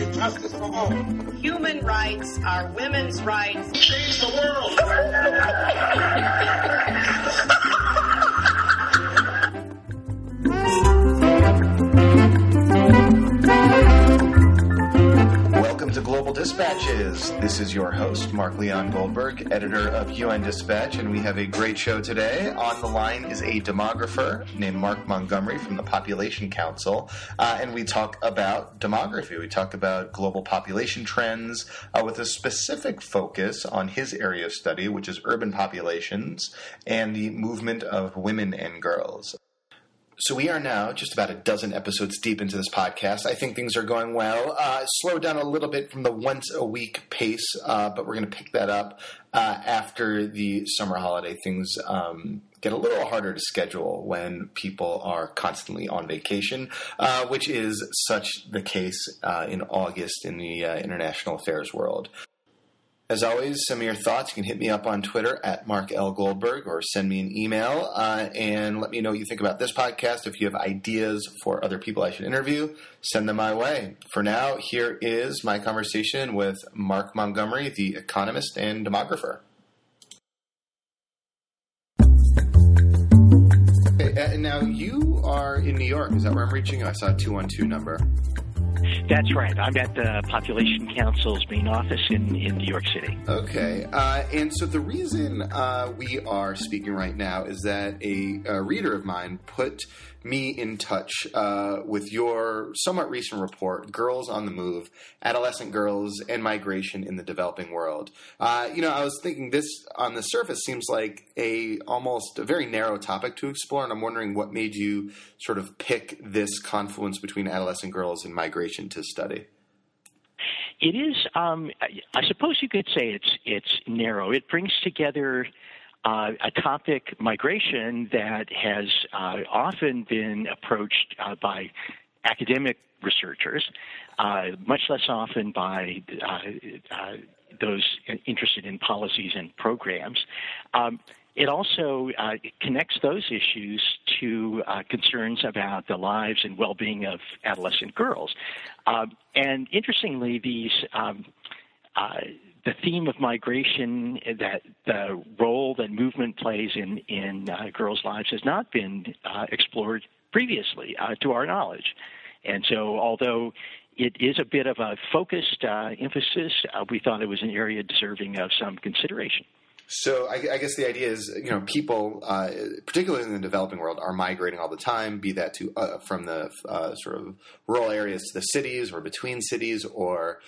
and justice for all. Human rights are women's rights. Change the world. Global Dispatches. This is your host, Mark Leon Goldberg, editor of UN Dispatch, and we have a great show today. On the line is a demographer named Mark Montgomery from the Population Council, uh, and we talk about demography. We talk about global population trends uh, with a specific focus on his area of study, which is urban populations and the movement of women and girls. So we are now just about a dozen episodes deep into this podcast. I think things are going well. Uh, slowed down a little bit from the once a week pace, uh, but we're going to pick that up uh, after the summer holiday. Things um, get a little harder to schedule when people are constantly on vacation, uh, which is such the case uh, in August in the uh, international affairs world. As always, some of your thoughts. You can hit me up on Twitter at Mark L. Goldberg or send me an email uh, and let me know what you think about this podcast. If you have ideas for other people I should interview, send them my way. For now, here is my conversation with Mark Montgomery, the economist and demographer. Uh, now, you are in New York. Is that where I'm reaching? I saw a 212 number. That's right. I'm at the Population Council's main office in, in New York City. Okay. Uh, and so the reason uh, we are speaking right now is that a, a reader of mine put me in touch uh, with your somewhat recent report, Girls on the Move Adolescent Girls and Migration in the Developing World. Uh, you know, I was thinking this on the surface seems like a almost a very narrow topic to explore, and I'm wondering what made you sort of pick this confluence between adolescent girls and migration to study. It is, um, I suppose you could say it's it's narrow. It brings together uh, a topic, migration, that has uh, often been approached uh, by academic researchers, uh, much less often by uh, uh, those interested in policies and programs. Um, it also uh, connects those issues to uh, concerns about the lives and well-being of adolescent girls. Uh, and interestingly, these um, the theme of migration, that the role that movement plays in in uh, girls' lives has not been uh, explored previously, uh, to our knowledge. And so, although it is a bit of a focused uh, emphasis, uh, we thought it was an area deserving of some consideration. So I, I, guess the idea is, you know, people, uh, particularly in the developing world, are migrating all the time. Be that to uh, from the uh, sort of rural areas to the cities, or between cities, or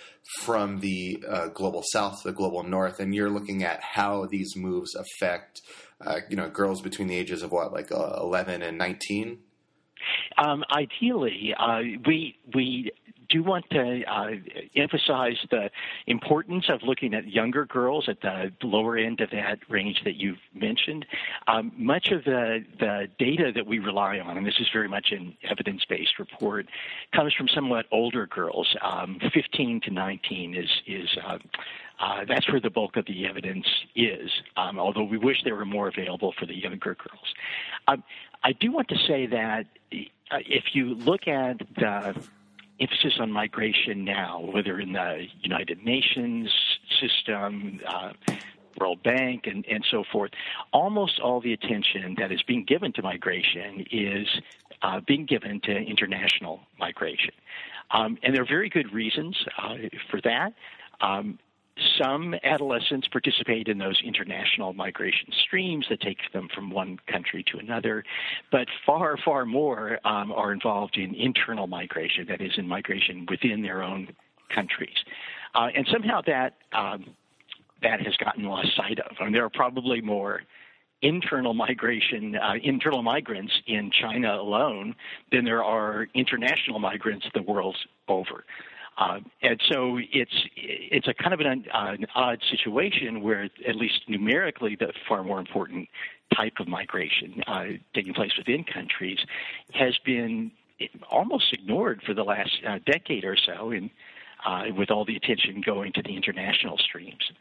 from the uh, global south to the global north. And you're looking at how these moves affect, uh, you know, girls between the ages of what, like uh, 11 and 19. Um, ideally, we we do want to uh, emphasize the importance of looking at younger girls at the lower end of that range that you've mentioned. Um, much of the, the data that we rely on, and this is very much an evidence based report, comes from somewhat older girls. Um, 15 to 19 is, is uh, uh, that's where the bulk of the evidence is, um, although we wish there were more available for the younger girls. Um, I do want to say that uh, if you look at the emphasis on migration now, whether in the United Nations system, uh, World Bank, and, and so forth, almost all the attention that is being given to migration is uh, being given to international migration. Um, and there are very good reasons uh, for that. Um, some adolescents participate in those international migration streams that take them from one country to another, but far, far more um, are involved in internal migration, that is, in migration within their own countries. Uh, and somehow that um, that has gotten lost sight of. I mean, there are probably more internal migration, uh, internal migrants in China alone than there are international migrants the world over. Uh, and so it's it's a kind of an, uh, an, odd situation where, at least numerically, the far more important type of migration uh, taking place within countries has been almost ignored for the last uh, decade or so, and uh, with all the attention going to the international streams.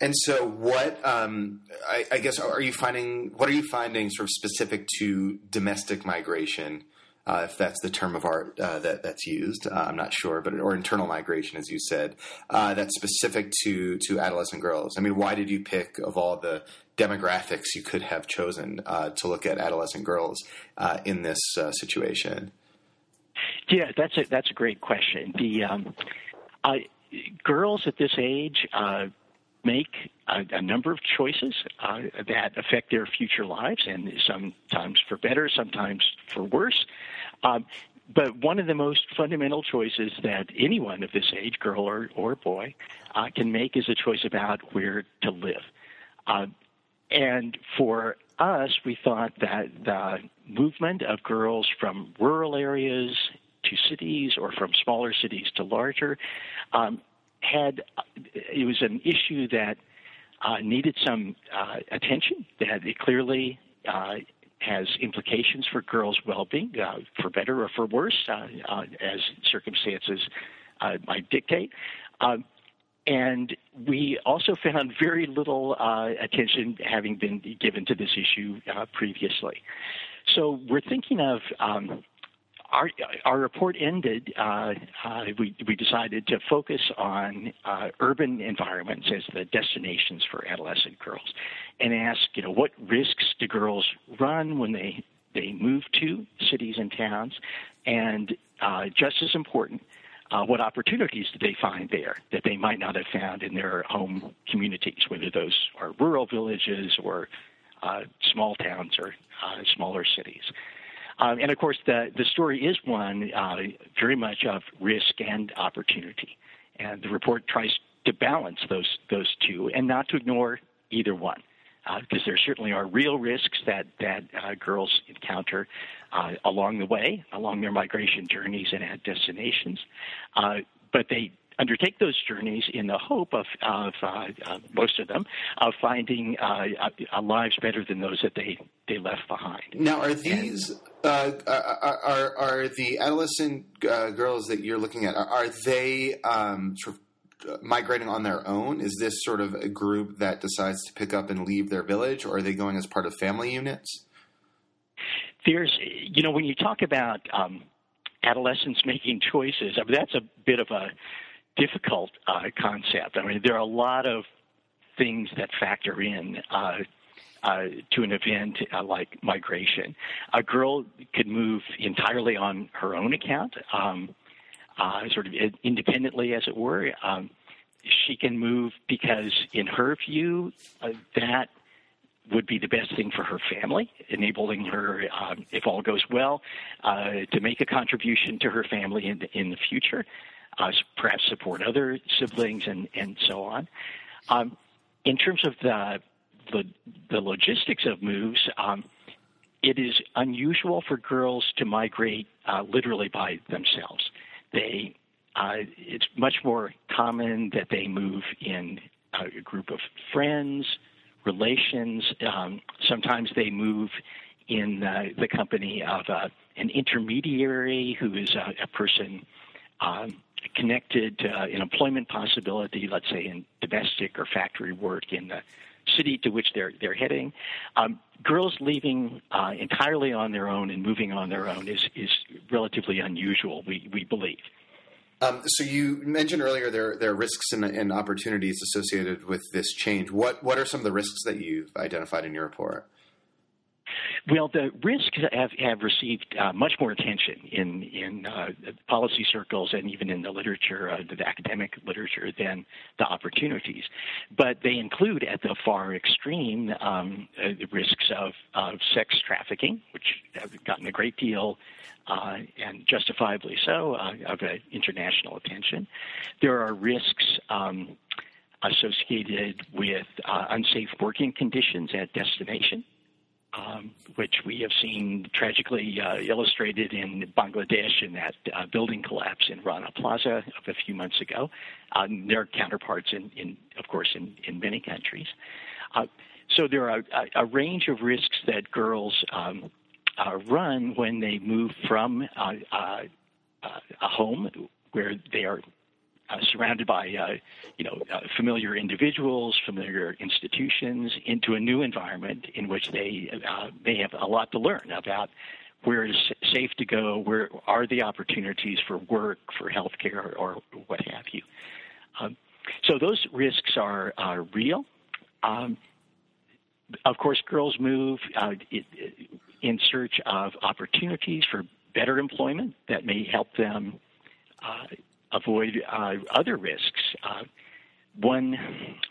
And so, what um, I, I, guess are you finding? What are you finding, sort of specific to domestic migration? Uh, if that's the term of art uh, that that's used. Uh, I'm not sure, but or internal migration, as you said, uh, that's specific to to adolescent girls. I mean, why did you pick of all the demographics you could have chosen uh, to look at adolescent girls uh, in this situation? Yeah, that's a that's a great question. The um, girls at this age make a, a, number of choices uh, that affect their future lives, and sometimes for better, sometimes for worse. Um, but one of the most fundamental choices that anyone of this age, girl or, or boy, uh, can make is a choice about where to live. Uh, and for us, we thought that the movement of girls from rural areas to cities or from smaller cities to larger um, had it was an issue that uh, needed some uh, attention. That it clearly uh, has implications for girls' well-being, uh, for better or for worse, uh, uh, as circumstances might dictate. Um, and we also found very little attention having been given to this issue previously. So we're thinking of um, our our report ended. Uh, uh, we we decided to focus on uh, urban environments as the destinations for adolescent girls, and ask you know what risks do girls run when they they move to cities and towns, and uh, just as important. Uh, what opportunities do they find there that they might not have found in their home communities, whether those are rural villages or uh, small towns or smaller cities? Um, and of course, the, the story is one uh, very much of risk and opportunity. And the report tries to balance those, those two and not to ignore either one. Because uh, there certainly are real risks that, that uh, girls encounter uh, along the way, along their migration journeys and at destinations. Uh, but they undertake those journeys in the hope of, of uh, uh, most of them of finding uh, uh, lives better than those that they, they left behind. Now, are these uh, are, are, are the adolescent uh, girls that you're looking at? Are, are they um, sort of migrating on their own? Is this sort of a group that decides to pick up and leave their village, or are they going as part of family units? There's, you know, when you talk about um, adolescents making choices, I mean, that's a bit of a difficult uh, concept. I mean, there are a lot of things that factor in uh, uh, to an event uh, like migration. A girl could move entirely on her own account, um, uh, sort of independently, as it were. Um, she can move because, in her view, uh, that would be the best thing for her family, enabling her, um, if all goes well, to make a contribution to her family in the, in the future uh, perhaps support other siblings, and, and so on. Um, in terms of the, the, the logistics of moves, um, it is unusual for girls to migrate uh, literally by themselves. They, uh, it's much more common that they move in a group of friends, relations. Um, sometimes they move in uh, the company of uh, an intermediary who is a, a person um, connected to uh, an employment possibility, let's say in domestic or factory work in the city to which they're they're heading. Um, girls leaving uh, entirely on their own and moving on their own is is relatively unusual. We we believe. Um, so you mentioned earlier there there are risks and, and, opportunities associated with this change. What what are some of the risks that you've identified in your report? Well, the risks have, have received uh, much more attention in in uh, policy circles and even in the literature, uh, the academic literature, than the opportunities. But they include, at the far extreme, um, uh, the risks of, of sex trafficking, which have gotten a great deal. Uh, and justifiably so, uh, of international attention. There are risks um, associated with unsafe working conditions at destination um, which we have seen tragically uh, illustrated in Bangladesh in that uh, building collapse in Rana Plaza of a few months ago. Um, there are counterparts in, in of course, in, in many countries. Uh, so there are a, a, range of risks that girls um, uh, run when they move from uh, uh, a home where they are uh, surrounded by uh, you know uh, familiar individuals, familiar institutions, into a new environment in which they uh, may have a lot to learn about where is safe to go, where are the opportunities for work, for healthcare, or what have you. Um, so those risks are, are real. Um, of course, girls move uh, in search of opportunities for better employment that may help them uh, avoid uh, other risks. Uh, one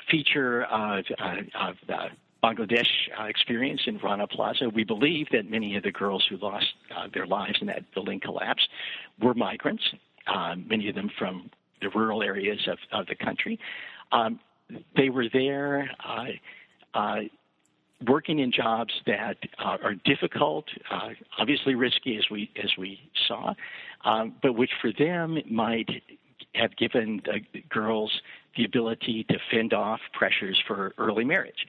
feature of, uh, of the Bangladesh uh, experience in Rana Plaza, we believe that many of the girls who lost their lives in that building collapse were migrants, many of them from the rural areas of, of the country. Um, they were there uh, uh, working in jobs that uh, are difficult, uh, obviously risky as we as we saw, um, but which for them might have given the girls the ability to fend off pressures for early marriage.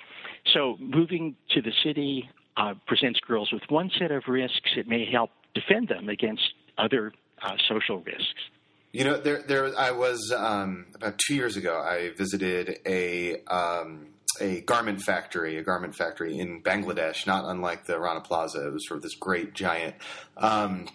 So moving to the city uh, presents girls with one set of risks. It may help defend them against other uh, social risks. You know, there, there. I was um, about two years ago. I visited a um, a garment factory, a garment factory in Bangladesh, not unlike the Rana Plaza. It was sort of this great giant um,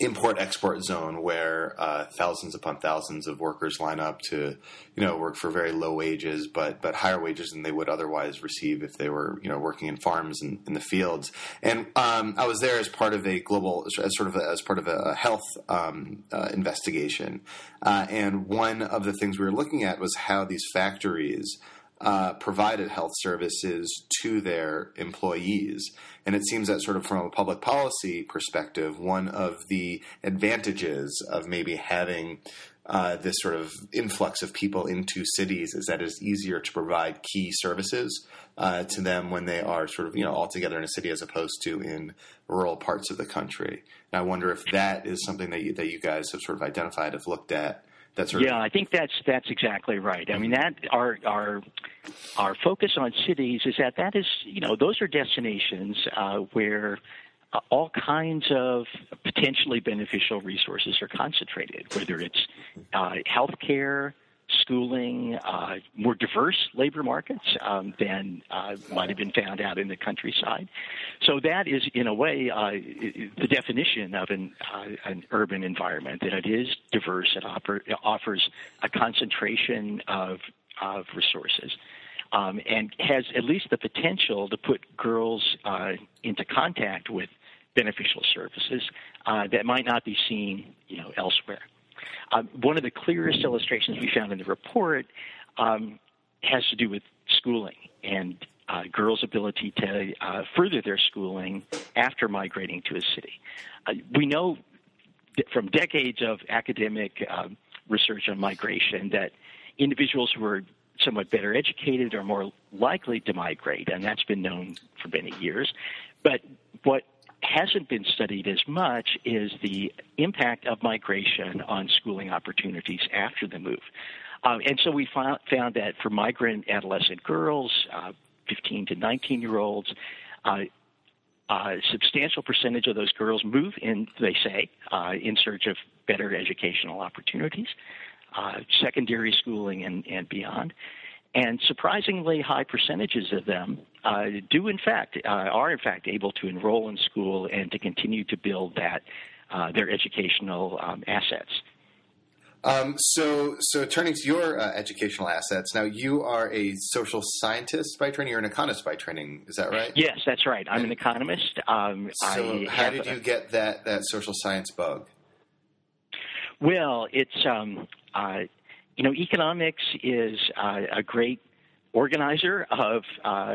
import export zone where uh, thousands upon thousands of workers line up to you know work for very low wages but but higher wages than they would otherwise receive if they were you know working in farms and in the fields and um, I was there as part of a global as sort of a, as part of a health um, uh, investigation uh, and one of the things we were looking at was how these factories uh, provided health services to their employees. And it seems that, sort of from a public policy perspective, one of the advantages of maybe having uh, this sort of influx of people into cities is that it's easier to provide key services uh, to them when they are sort of you know all together in a city as opposed to in rural parts of the country. And I wonder if that is something that you, that you guys have sort of identified, have looked at that's right. Yeah, I think that's that's exactly right. I mean that our our our focus on cities is that that is you know those are destinations uh, where uh, all kinds of potentially beneficial resources are concentrated, whether it's uh, healthcare, schooling, uh, more diverse labor markets um, than uh, might have been found out in the countryside. So that is, in a way, uh, the definition of an, uh, an urban environment. That it is diverse. It, oper- it offers a concentration of of resources. Um, and has at least the potential to put girls uh, into contact with beneficial services uh, that might not be seen, you know, elsewhere. Um, one of the clearest illustrations we found in the report um, has to do with schooling and uh, girls' ability to uh, further their schooling after migrating to a city. Uh, we know from decades of academic um, research on migration that individuals who are somewhat better educated are more likely to migrate, and that's been known for many years. But what hasn't been studied as much is the impact of migration on schooling opportunities after the move. Um, and so we found, found, that for migrant adolescent girls, uh, 15 to 19 year olds, uh, a substantial percentage of those girls move in, they say, uh, in search of better educational opportunities, uh, secondary schooling, and, and beyond. And surprisingly high percentages of them uh, do, in fact, uh, are in fact able to enroll in school and to continue to build that uh, their educational um, assets. Um, so, so turning to your uh, educational assets, now you are a social scientist by training. You're an economist by training. Is that right? Yes, that's right. I'm and an economist. Um, so, I how did you get that that social science bug? Well, it's um, uh, you know, economics is uh, a great organizer of uh,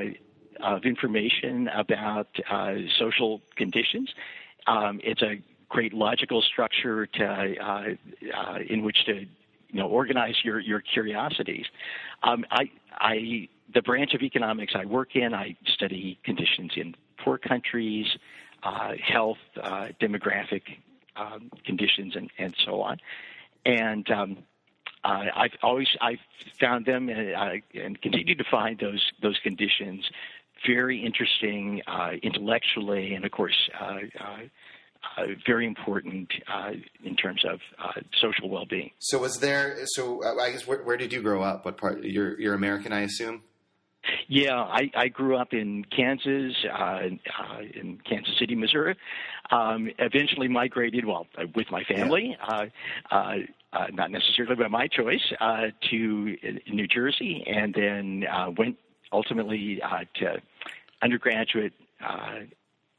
of information about uh, social conditions. Um, it's a great logical structure to uh, uh, in which to you know organize your your curiosities. Um, I I the branch of economics I work in, I study conditions in poor countries, uh, health, demographic um, conditions, and and so on. And um, uh, I've always I've found them and, uh, and continue to find those those conditions very interesting uh, intellectually, and of course. Uh, uh, uh, very important in terms of social well-being. So, was there? So, I guess where, where, did you grow up? What part? You're, you're American, I assume. Yeah, I, I grew up in Kansas, uh, uh, in Kansas City, Missouri. Um, eventually migrated, well, with my family, yeah. uh, uh, uh, not necessarily by my choice, uh, to New Jersey, and then uh, went ultimately uh, to undergraduate uh,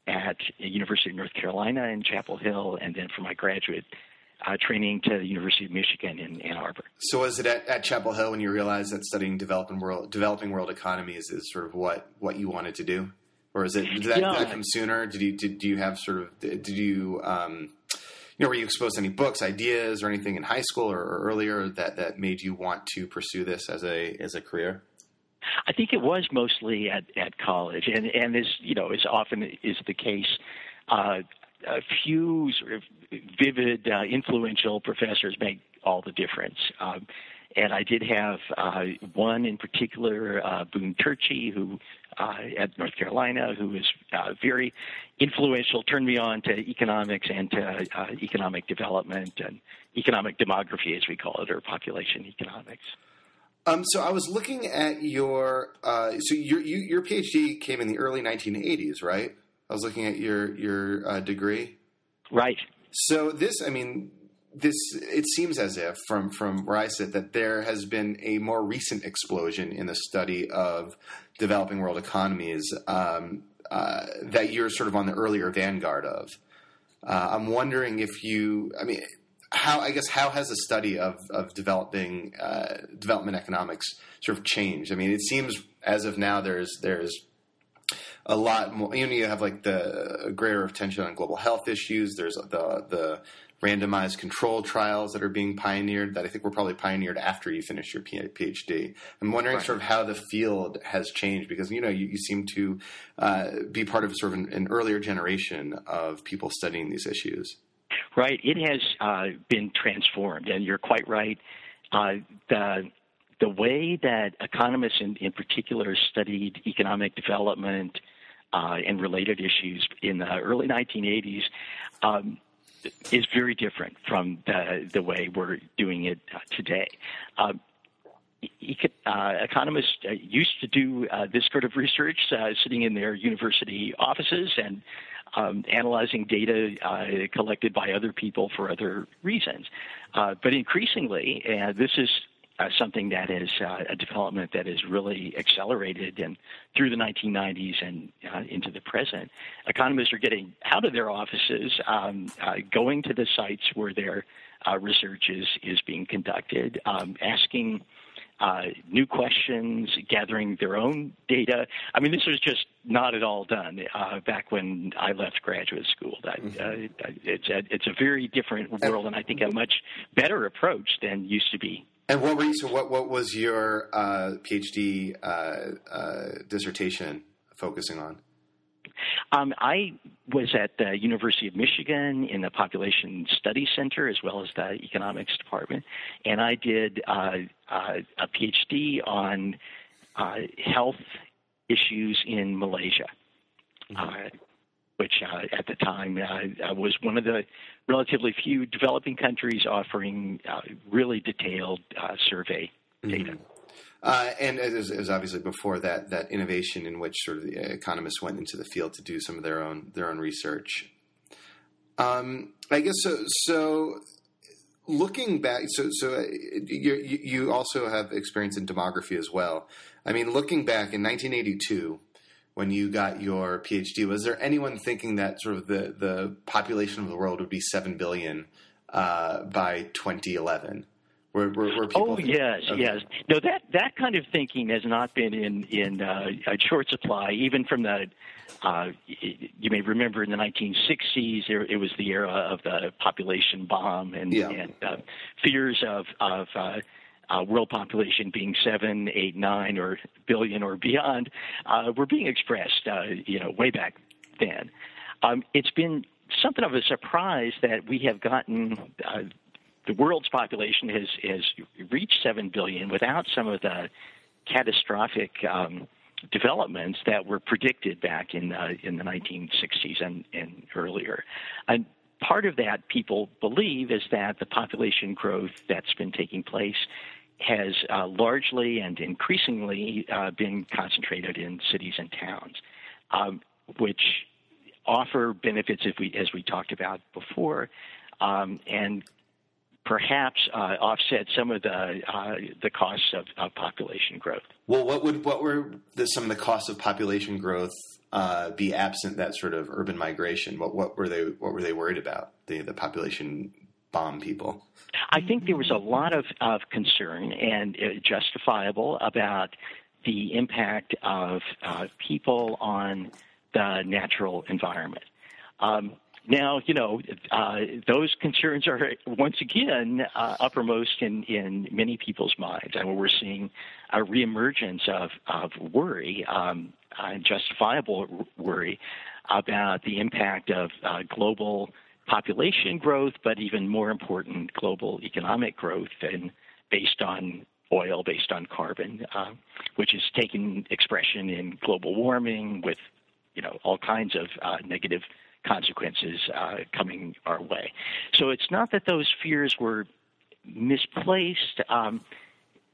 at University of North Carolina in Chapel Hill, and then for my graduate uh, training to the University of Michigan in Ann Arbor. So, was it at, at, Chapel Hill when you realized that studying developing world developing world economies is sort of what what you wanted to do, or is it did that, yeah. did that come sooner? Did you did, do you have sort of did you um, you know were you exposed to any books, ideas, or anything in high school or, or earlier that that made you want to pursue this as a as a career? I think it was mostly at, at college, and and as you know, as often is the case, uh, a few sort of vivid, uh, influential professors make all the difference. Um, and I did have uh, one in particular, uh, Boone Turchi, who uh, at North Carolina, who was uh, very influential, turned me on to economics and to uh, economic development and economic demography, as we call it, or population economics. Um, so I was looking at your uh, so your you, your PhD came in the early 1980s, right? I was looking at your your uh, degree. Right. So this, I mean, this it seems as if from from where I sit that there has been a more recent explosion in the study of developing world economies um, uh, that you're sort of on the earlier vanguard of. Uh, I'm wondering if you, I mean, how I guess how has the study of of developing uh, development economics sort of changed? I mean, it seems as of now there's there's a lot more. You know, you have like the greater attention on global health issues. There's the the randomized controlled trials that are being pioneered that I think were probably pioneered after you finished your PhD. I'm wondering right. sort of how the field has changed because you know you, you seem to uh, be part of sort of an, an, earlier generation of people studying these issues. Right, it has uh, been transformed, and you're quite right. Uh, the the way that economists in, in particular studied economic development uh, and related issues in the early 1980s um, is very different from the, the way we're doing it uh, today. Uh, uh, economists uh, used to do uh, this sort of research sitting in their university offices and um, analyzing data collected by other people for other reasons. But increasingly, this is uh, something that is uh, a development that is really accelerated and through the 1990s and uh, into the present. Economists are getting out of their offices, um, uh, going to the sites where their uh, research is, is being conducted, um, asking uh, new questions, gathering their own data. I mean, this was just not at all done uh, back when I left graduate school. That, mm-hmm. it's a, it's a very different world, and I think a much better approach than used to be and what were you? So, what what was your uh, PhD uh, uh, dissertation focusing on? Um, I was at the University of Michigan in the Population Studies Center as well as the Economics Department, and I did uh, uh, a PhD on uh, health issues in Malaysia. Mm-hmm which uh, at the time uh, was one of the relatively few developing countries offering uh, really detailed uh, survey data. Mm-hmm. Uh, and as, as, obviously before that, that innovation in which sort of the economists went into the field to do some of their own their own research. Um, I guess so. So looking back, so so uh, you, you also have experience in demography as well. I mean, looking back in 1982, when you got your PhD. Was there anyone thinking that sort of the, the population of the world would be 7 billion uh, by 2011? Were, were, were oh yes, okay. yes. No, that that kind of thinking has not been in in uh, short supply, even from the. Uh, you may remember in the 1960s, it was the era of the population bomb and, yeah. and uh, fears of of uh, world population being seven, eight, nine, or billion or beyond, uh, were being expressed, uh, you know, way back then. Um, it's been something of a surprise that we have gotten. Uh, the world's population has has reached seven billion without some of the catastrophic um, developments that were predicted back in uh, in the 1960s and, and earlier. And part of that people believe is that the population growth that's been taking place has uh, largely and increasingly uh, been concentrated in cities and towns, um, which offer benefits, we, as we talked about before, um, and perhaps uh, offset some of the uh, the costs of, of, population growth. Well, what would what were the, some of the costs of population growth uh, be absent that sort of urban migration? What what were they what were they worried about? The the population bomb people. I think there was a lot of, of concern and uh, justifiable about the impact of uh, people on the natural environment. Um, now, you know, uh, those concerns are once again uh, uppermost in, in many people's minds. and we're seeing a reemergence of, of worry, um, uh, justifiable worry, about the impact of uh, global population growth, but even more important, global economic growth and based on oil, based on carbon, uh, which is taking expression in global warming with, you know, all kinds of uh, negative consequences uh, coming our way. So it's not that those fears were misplaced. Um,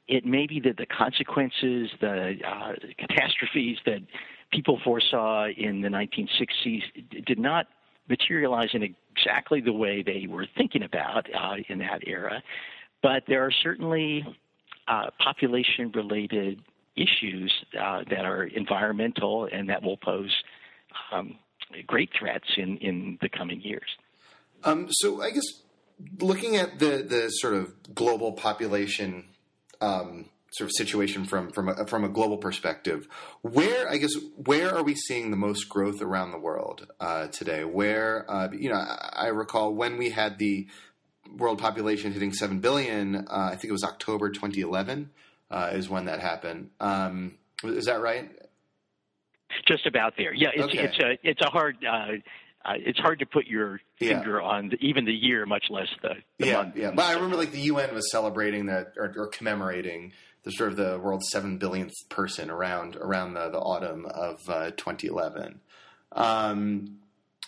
it may be that the consequences, the uh, catastrophes that people foresaw in the 1960s did not materialize in exactly the way they were thinking about uh, in that era. But there are certainly uh, population related issues uh, that are environmental and that will pose um, great threats in, in the coming years. Um, so, I guess looking at the, the sort of global population um, sort of situation from from a, from a global perspective. Where I guess where are we seeing the most growth around the world uh, today? Where uh, you know I, I, recall when we had the world population hitting seven billion. Uh, I think it was October 2011 uh, is when that happened. Um, is that right? Just about there. Yeah, it's okay. it's a it's a hard. Uh, uh, it's hard to put your finger yeah. on the, even the year, much less the, the yeah, month. Yeah, but I remember like the UN was celebrating that or, or commemorating the sort of the world's seven billionth person around around the, the autumn of uh, 2011. Um,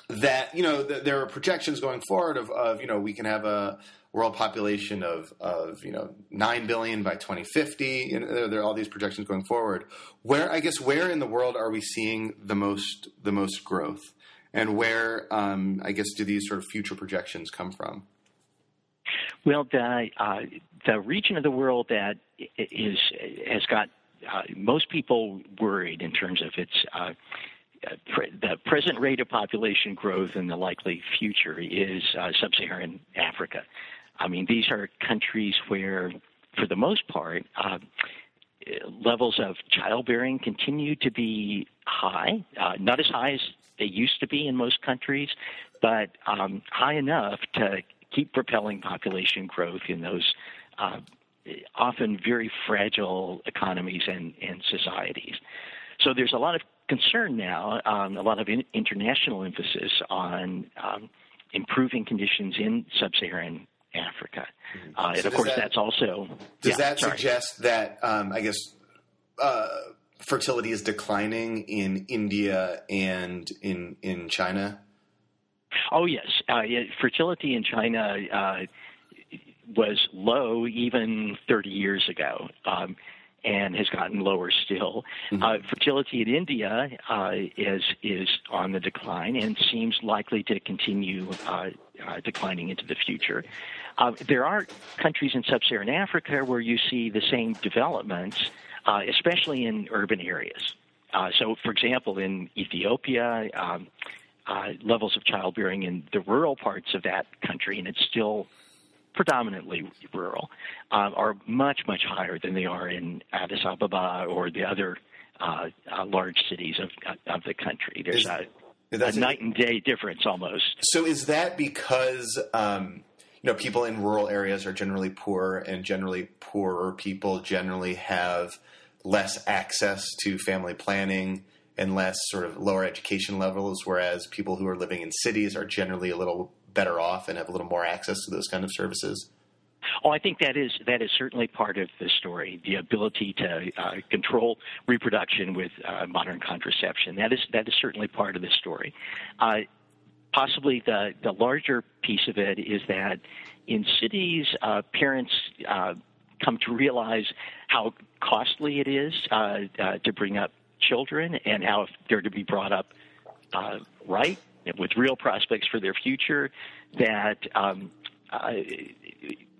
that you know th- there are projections going forward of, of you know we can have a world population of of you know nine billion by 2050. You know, there, there, are all these projections going forward. Where I guess where in the world are we seeing the most the most growth, and where um, I guess do these sort of future projections come from? Well, the uh, the region of the world that is has got uh, most people worried in terms of its uh, pre- the present rate of population growth and the likely future is uh, sub-Saharan Africa. I mean, these are countries where, for the most part, uh, levels of childbearing continue to be high, uh, not as high as they used to be in most countries, but um, high enough to keep propelling population growth in those uh, often very fragile economies and, and societies. So there's a lot of concern now, um, a lot of in, international emphasis on um, improving conditions in sub-Saharan Africa, mm-hmm. uh, so and of course that, that's also does yeah, that sorry. suggest that um, I guess uh, fertility is declining in India and in in China? Oh yes, uh, fertility in China uh, was low even 30 years ago. Um, and has gotten lower still. Mm-hmm. Uh, fertility in India uh, is is on the decline and seems likely to continue uh, uh declining into the future. Uh, there are countries in sub-Saharan Africa where you see the same developments, uh, especially in urban areas. so, for example, in Ethiopia. Um, levels of childbearing in the rural parts of that country, and it's still predominantly rural, uh, are much, much higher than they are in Addis Ababa or the other uh, uh, large cities of, of the country. There's is, a, a night and day difference almost. So is that because um, you know people in rural areas are generally poor, and generally poorer people generally have less access to family planning? And less sort of lower education levels, whereas people who are living in cities are generally a little better off and have a little more access to those kind of services? Oh, I think that is that is certainly part of the story. The ability to uh, control reproduction with uh, modern contraception that is that is certainly part of the story. Uh, possibly the the larger piece of it is that in cities, uh, parents uh, come to realize how costly it is uh, to bring up children and how if they're to be brought up uh, right with real prospects for their future, that um, uh,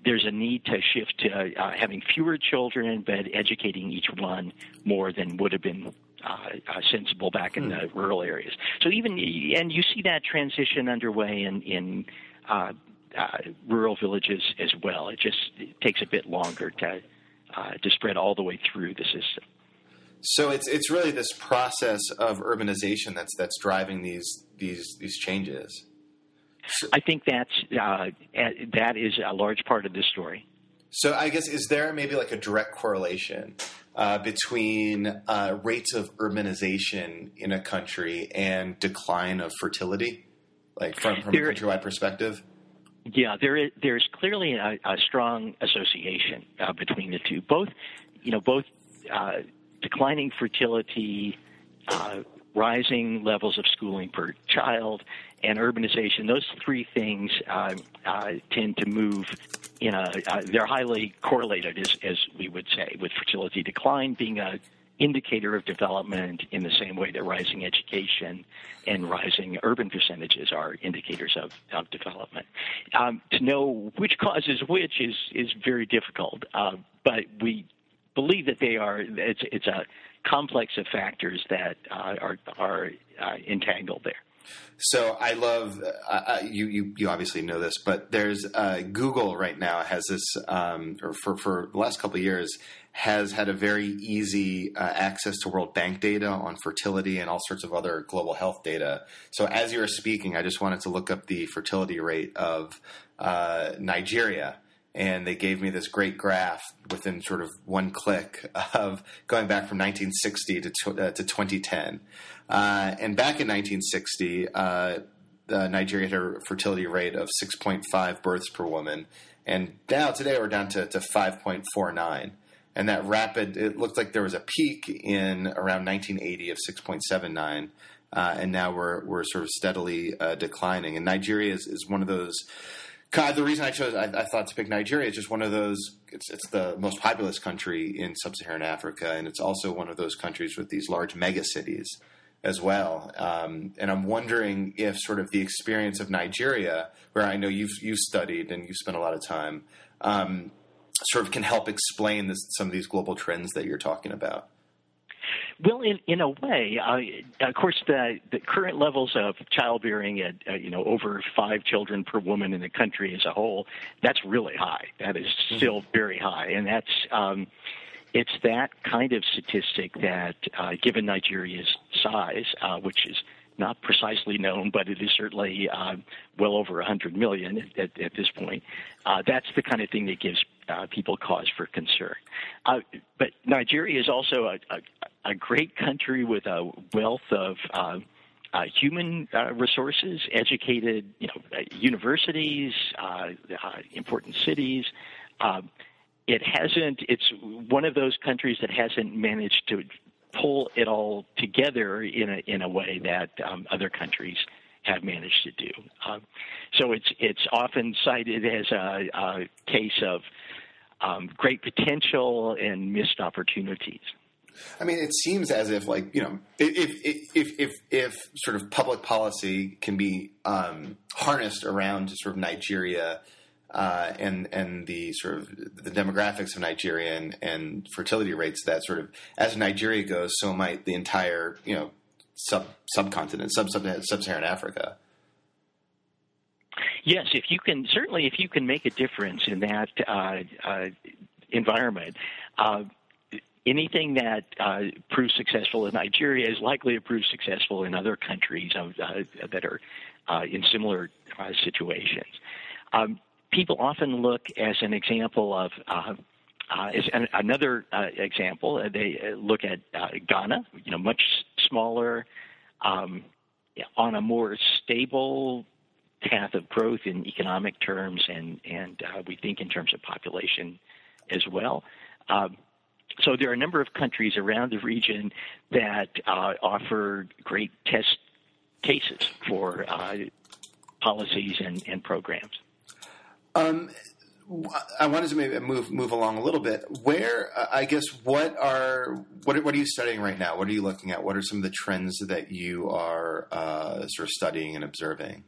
there's a need to shift to uh, having fewer children, but educating each one more than would have been uh, uh, sensible back in hmm. the rural areas. So even and you see that transition underway in in uh, uh, rural villages as well. It just it takes a bit longer to uh, to spread all the way through the system. So it's it's really this process of urbanization that's that's driving these these these changes. I think that's uh, that is a large part of this story. So I guess is there maybe like a direct correlation uh, between uh, rates of urbanization in a country and decline of fertility, like from from there, a countrywide perspective? Yeah, there is there's clearly a, a strong association uh, between the two. Both, you know, both uh, declining fertility, uh, rising levels of schooling per child, and urbanization, those three things uh, uh, tend to move in a, uh, they're highly correlated, as, as we would say, with fertility decline being a indicator of development in the same way that rising education and rising urban percentages are indicators of, of development. Um, to know which causes which is, is very difficult, uh, but we believe that they are, it's, it's a complex of factors that uh, are, are uh, entangled there. So I love uh, uh, you, you. You obviously know this, but there's uh, Google right now has this, um, or for for the last couple of years has had a very easy uh, access to World Bank data on fertility and all sorts of other global health data. So as you were speaking, I just wanted to look up the fertility rate of Nigeria and they gave me this great graph within sort of one click of going back from 1960 to, uh, to 2010. Uh, and back in 1960, uh, Nigeria had a fertility rate of 6.5 births per woman, and now today we're down to, to 5.49. And that rapid, it looked like there was a peak in around 1980 of 6.79. Uh, and now we're we're sort of steadily uh, declining. And Nigeria is, is one of those God, the reason I chose, I, I, thought to pick Nigeria is just one of those. It's it's the most populous country in sub-Saharan Africa, and it's also one of those countries with these large mega cities as well. Um, and I'm wondering if sort of the experience of Nigeria, where I know you've you studied and you spent a lot of time, um, sort of can help explain this, some of these global trends that you're talking about. Well, in in a way, uh, of course, the the current levels of childbearing at uh, you know over five children per woman in the country as a whole, that's really high. That is mm-hmm. still very high, and that's um, it's that kind of statistic that, uh, given Nigeria's size, uh, which is not precisely known, but it is certainly uh, well over 100 million at, at this point. Uh, that's the kind of thing that gives uh, people cause for concern. Uh, but Nigeria is also a, a, a, great country with a wealth of uh, uh, human resources, educated, you know, universities, important cities. it hasn't. It's one of those countries that hasn't managed to pull it all together in a in a way that um, other countries have managed to do. Um, so it's it's often cited as a, a case of um, great potential and missed opportunities. I mean, it seems as if, like you know, if if if if, if sort of public policy can be um, harnessed around sort of Nigeria uh, and and the sort of the demographics of Nigeria and, and fertility rates, that sort of as Nigeria goes, so might the entire you know sub subcontinent, sub sub-Saharan Africa. Yes, if you can certainly if you can make a difference in that uh, uh, environment. Uh, anything that uh, proves successful in Nigeria is likely to prove successful in other countries of, uh, that are uh, in similar situations. Um, people often look as an example of uh, as an, another uh, example. Uh, they look at Ghana, you know, much smaller, um, on a more stable path of growth in economic terms, and and we think in terms of population as well. Um, so there are a number of countries around the region that offer great test cases for policies and, and programs. Um, I wanted to maybe move move along a little bit. Where uh, I guess what are what what are you studying right now? What are you looking at? What are some of the trends that you are uh, sort of studying and observing?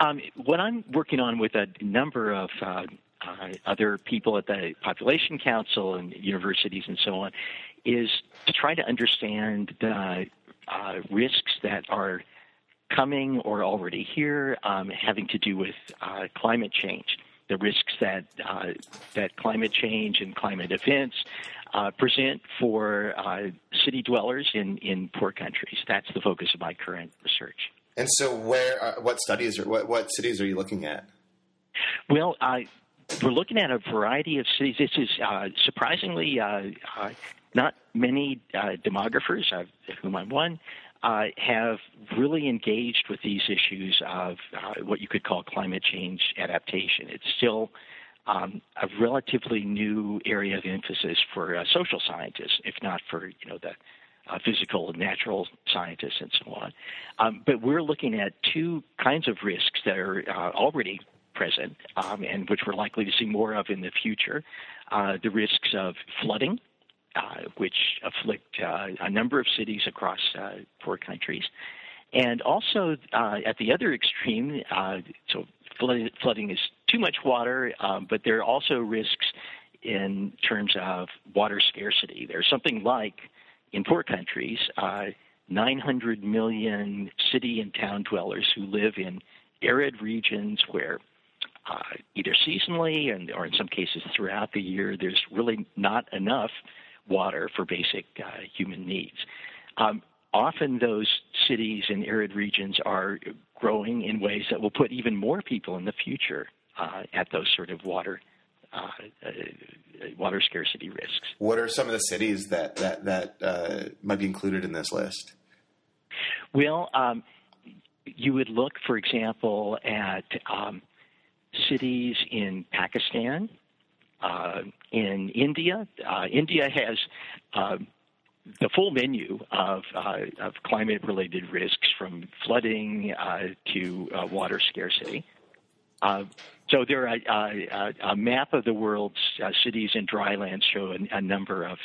Um, what I'm working on with a number of uh, uh, other people at the Population Council and universities and so on is to try to understand the uh, risks that are coming or already here, um, having to do with uh, climate change the risks that uh, that climate change and climate events uh, present for city dwellers in, in poor countries. That's the focus of my current research. And so, where uh, what studies or what, what cities are you looking at? Well, we're looking at a variety of cities. This is uh, surprisingly uh, not many demographers, of whom I'm one, uh, have really engaged with these issues of uh, what you could call climate change adaptation. It's still um, a relatively new area of emphasis for uh, social scientists, if not for you know the uh, physical and natural scientists and so on. Um, but we're looking at two kinds of risks that are uh, already present um, and which we're likely to see more of in the future. Uh, the risks of flooding uh, which afflict uh, a number of cities across uh, poor countries. And also at the other extreme, so flooding is too much water, um, but there are also risks in terms of water scarcity. There's something like, in poor countries, uh, 900 million city and town dwellers who live in arid regions where uh, either seasonally and, or in some cases throughout the year, there's really not enough water for basic uh, human needs. Um, often those cities in arid regions are growing in ways that will put even more people in the future uh, at those sort of water uh, uh water scarcity risks. What are some of the cities that that that uh, might be included in this list? Well, um, you would look, for example, at um, cities in Pakistan, uh, in India. Uh, India has uh, the full menu of, uh, of climate related risks from flooding uh, to uh, water scarcity. So there are a, a, map of the world's cities and drylands show a, a number of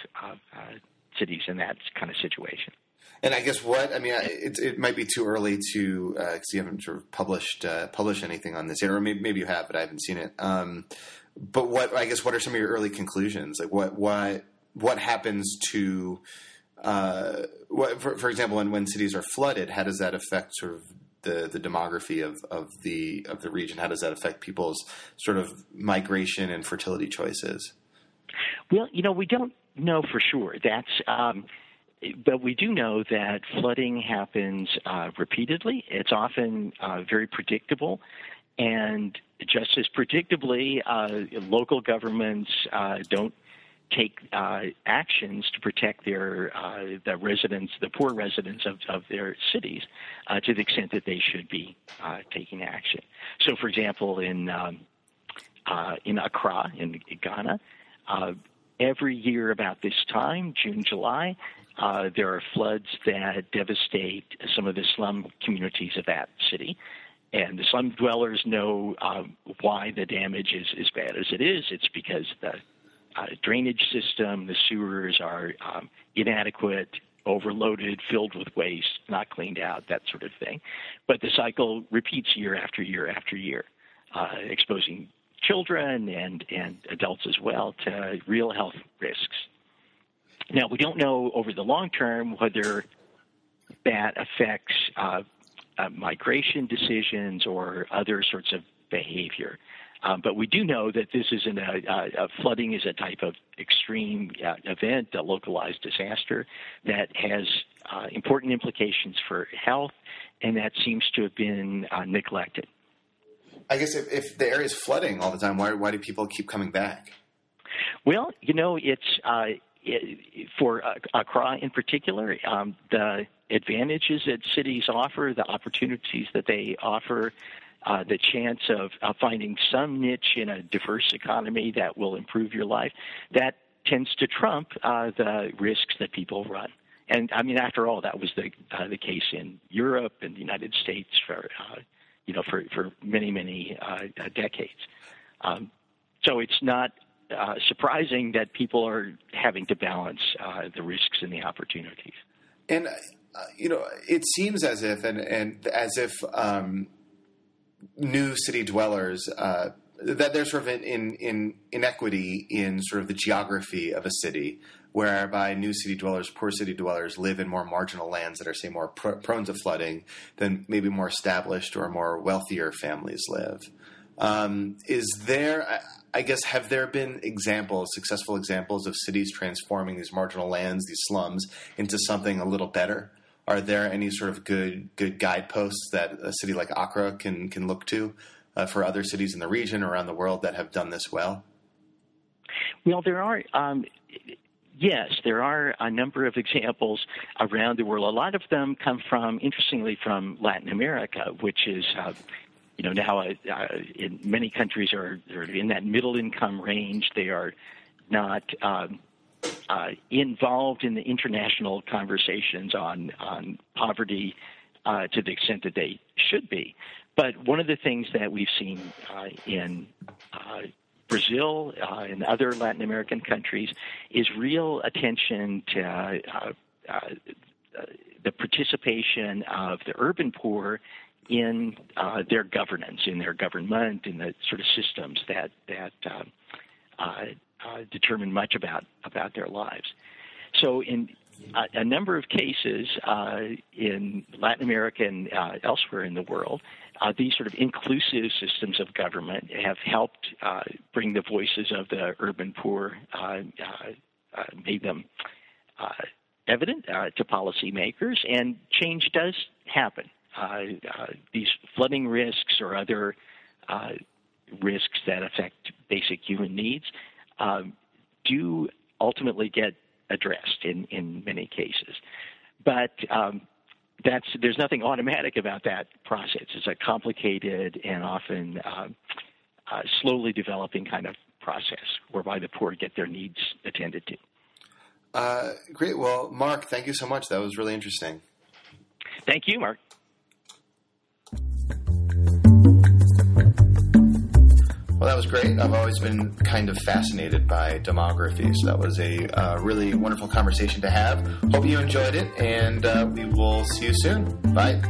cities in that kind of situation. And I guess what I mean, it, it might be too early to because uh, you haven't sort of published uh, published anything on this yet, or maybe, maybe you have, but I haven't seen it. Um, but what I guess what are some of your early conclusions? Like what what what happens to uh, what, for, for example, when, when cities are flooded, how does that affect sort of the, the demography of, of the of the region? How does that affect people's sort of migration and fertility choices? Well, you know, we don't know for sure. That's um, but we do know that flooding happens uh, repeatedly. It's often uh, very predictable, and just as predictably, uh, local governments uh, don't take uh, actions to protect their uh, the residents, the poor residents of, of their cities, uh, to the extent that they should be uh, taking action. So, for example, in um, in Accra, in Ghana, every year about this time, June, July, there are floods that devastate some of the slum communities of that city. And the slum dwellers know why the damage is as bad as it is. It's because the uh, drainage system, the sewers are um, inadequate, overloaded, filled with waste, not cleaned out, that sort of thing. But the cycle repeats year after year after year, uh, exposing children and, and adults as well to real health risks. Now, we don't know over the long term whether that affects uh, uh, migration decisions or other sorts of behavior. Um, but we do know that this is an, uh, uh, flooding is a type of extreme uh, event, a localized disaster that has uh, important implications for health, and that seems to have been uh, neglected. I guess if, if, the area is flooding all the time, why, why do people keep coming back? Well, you know, it's it, for Accra in particular, um, the advantages that cities offer, the opportunities that they offer, uh, the chance of uh, finding some niche in a diverse economy that will improve your life, that tends to trump uh, the risks that people run. And I mean, after all, that was the uh, the case in Europe and the United States for uh, you know for for many many uh, decades. Um, so it's not uh, surprising that people are having to balance uh, the risks and the opportunities. And uh, you know, it seems as if, and, and as if um, new city dwellers uh, that there's sort of an in, in inequity in sort of the geography of a city, whereby new city dwellers, poor city dwellers, live in more marginal lands that are, say, more pr- prone to flooding than maybe more established or more wealthier families live. Um, is there, I guess, have there been examples, successful examples of cities transforming these marginal lands, these slums, into something a little better? Are there any sort of good good guideposts that a city like Accra can can look to uh, for other cities in the region or around the world that have done this well? Well, there are. Um, yes, there are a number of examples around the world. A lot of them come from, interestingly, from Latin America, which is uh, you know, now uh, uh, in many countries are, are in that middle income range. They are not um, uh, involved in the international conversations on on poverty uh, to the extent that they should be. But one of the things that we've seen uh, in uh, Brazil and other Latin American countries is real attention to the participation of the urban poor in uh, their governance, in their government, in the sort of systems that that uh, uh, uh determine much about about their lives. So, in a, a number of cases uh, in Latin America and uh, elsewhere in the world, these sort of inclusive systems of government have helped bring the voices of the urban poor, made them evident to policymakers, and change does happen. Uh, uh, these flooding risks or other uh, risks that affect basic human needs um, do ultimately get addressed in, in many cases. But um, that's there's nothing automatic about that process. It's a complicated and often uh, uh, slowly developing kind of process whereby the poor get their needs attended to. Uh, great. Well, Mark, thank you so much. That was really interesting. Thank you, Mark. Well, that was great. I've always been kind of fascinated by demography, so that was a uh, really wonderful conversation to have. Hope you enjoyed it, and uh, we will see you soon. Bye.